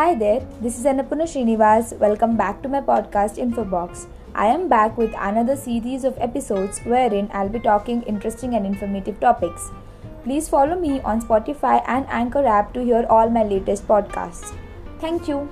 Hi there, this is Annapurna Srinivas. Welcome back to my podcast Infobox. I am back with another series of episodes wherein I'll be talking interesting and informative topics. Please follow me on Spotify and Anchor app to hear all my latest podcasts. Thank you.